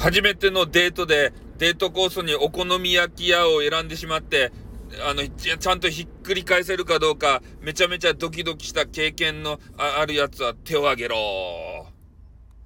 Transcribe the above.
初めてのデートで、デートコースにお好み焼き屋を選んでしまって、あの、ちゃんとひっくり返せるかどうか、めちゃめちゃドキドキした経験のあるやつは手を挙げろ